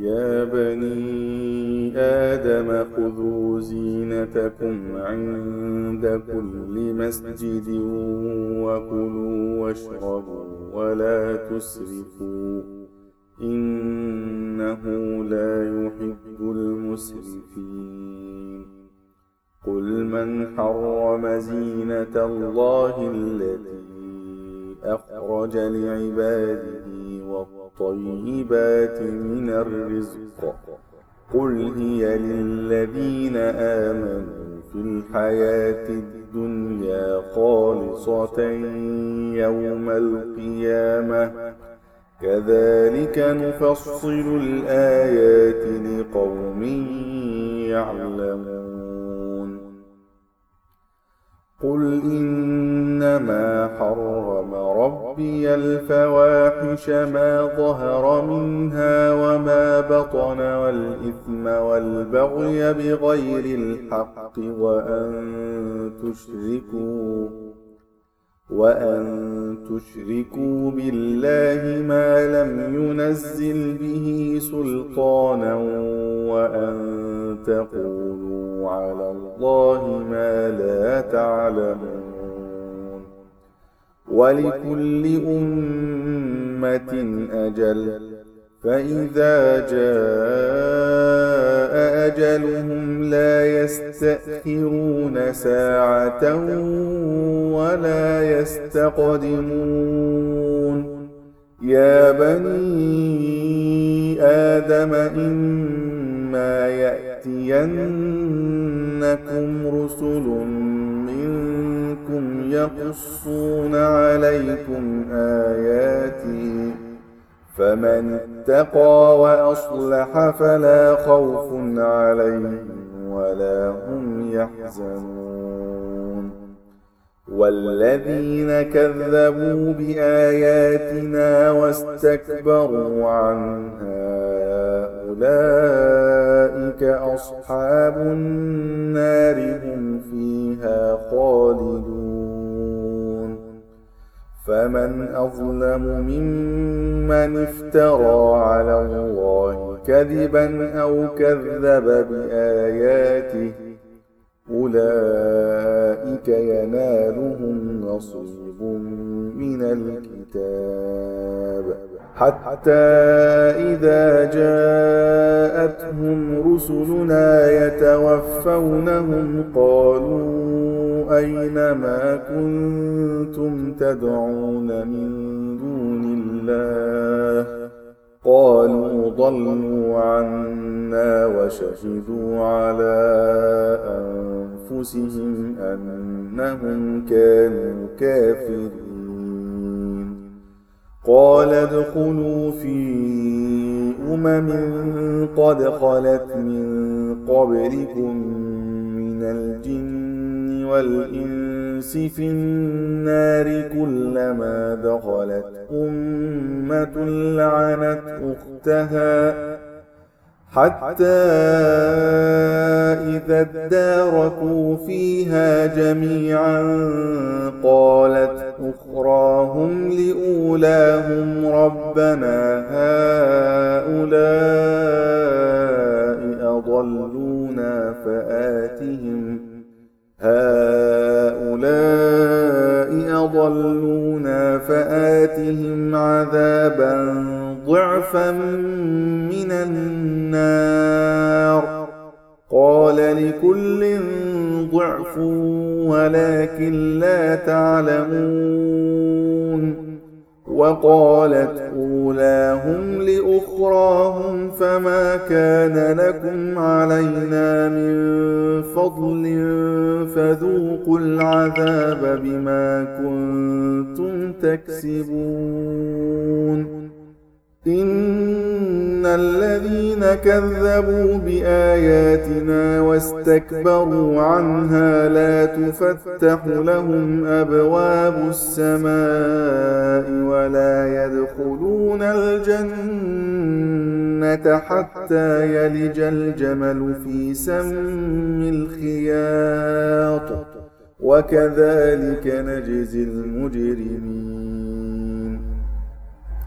يا بني آدم خذوا زينتكم عند كل مسجد وكلوا واشربوا ولا تسرفوا إنه لا يحب المسرفين. قل من حرم زينة الله التي أخرج لعباده والطيبات من الرزق. قل هي للذين آمنوا في الحياة الدنيا خالصة يوم القيامة. كذلك نفصل الآيات لقوم يعلمون. قل إنما حرم ربي الفواحش ما ظهر منها وما بطن والإثم والبغي بغير الحق وأن تشركوا وأن تشركوا بالله ما لم ينزل به سلطانا وأن تقولوا على الله ما لا تعلمون. ولكل أمة أجل فإذا جاء أجلهم لا يستأخرون ساعة ولا يستقدمون. يا بني آدم إما يأتينكم رسل منكم يقصون عليكم آياتي فمن اتقى وأصلح فلا خوف عليهم ولا هم يحزنون والذين كذبوا بآياتنا واستكبروا عنها أولئك أصحاب النار هم فيها خالدون. فمن أظلم ممن افترى على الله كذبا أو كذب بآياته أولئك ينالهم نصيب من الكتاب. حتى إذا جاءتهم رسلنا يتوفونهم قالوا أين ما كنتم تدعون من دون الله؟ قالوا ضلوا عنا وشهدوا على أنفسهم أنهم كانوا كافرين. قال ادخلوا في أمم قد خلت من قبلكم من الجن والإنس في النار كلما دخلت أمة لعنت أختها حتى إذا اداركوا فيها جميعا قالت أخراهم لأولاهم ربنا هؤلاء أضلونا فآتهم أضلونا فآتهم عذابا ضعفا من النار قال لكل ضعف ولكن لا تعلمون وقالت أولاهم لأخراهم فما كان لكم علينا من فضل فذوقوا العذاب بما كنتم تكسبون. إن الذين كذبوا بآياتنا واستكبروا عنها لا تفتح لهم أبواب السماء ولا يدخلون الجنة حتى يلج الجمل في سم وكذلك نجزي المجرمين.